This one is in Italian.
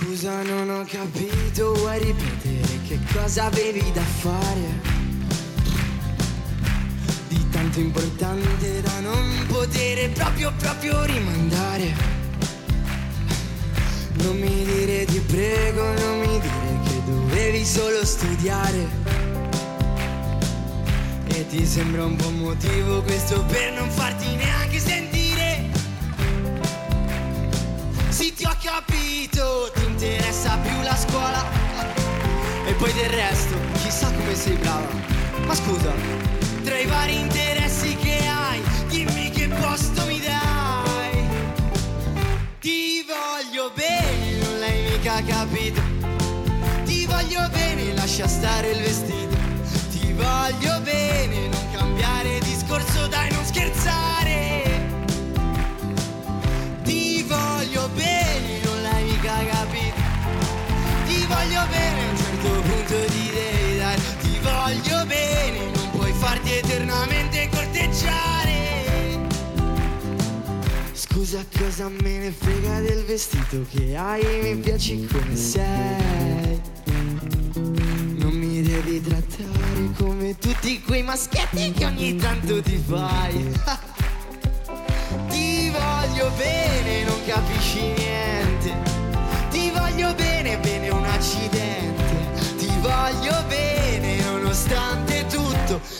ho capito, vuoi ripetere che cosa avevi da fare? Di tanto importante da non poter proprio proprio rimandare. Non mi dire ti prego, non mi dire che dovevi solo studiare. E ti sembra un buon motivo questo per non farti neanche sentire. Sì, ti ho capito, poi del resto, chissà come sei brava. Ma scusa, tra i vari interessi che hai, dimmi che posto mi dai. Ti voglio bene, non l'hai mica capito. Ti voglio bene, lascia stare il vestito. Certo punto devi dare. Ti voglio bene, non puoi farti eternamente corteggiare. Scusa cosa me ne frega del vestito che hai, mi piaci come sei. Non mi devi trattare come tutti quei maschietti che ogni tanto ti fai. Ti voglio bene, voglio bene nonostante tutto.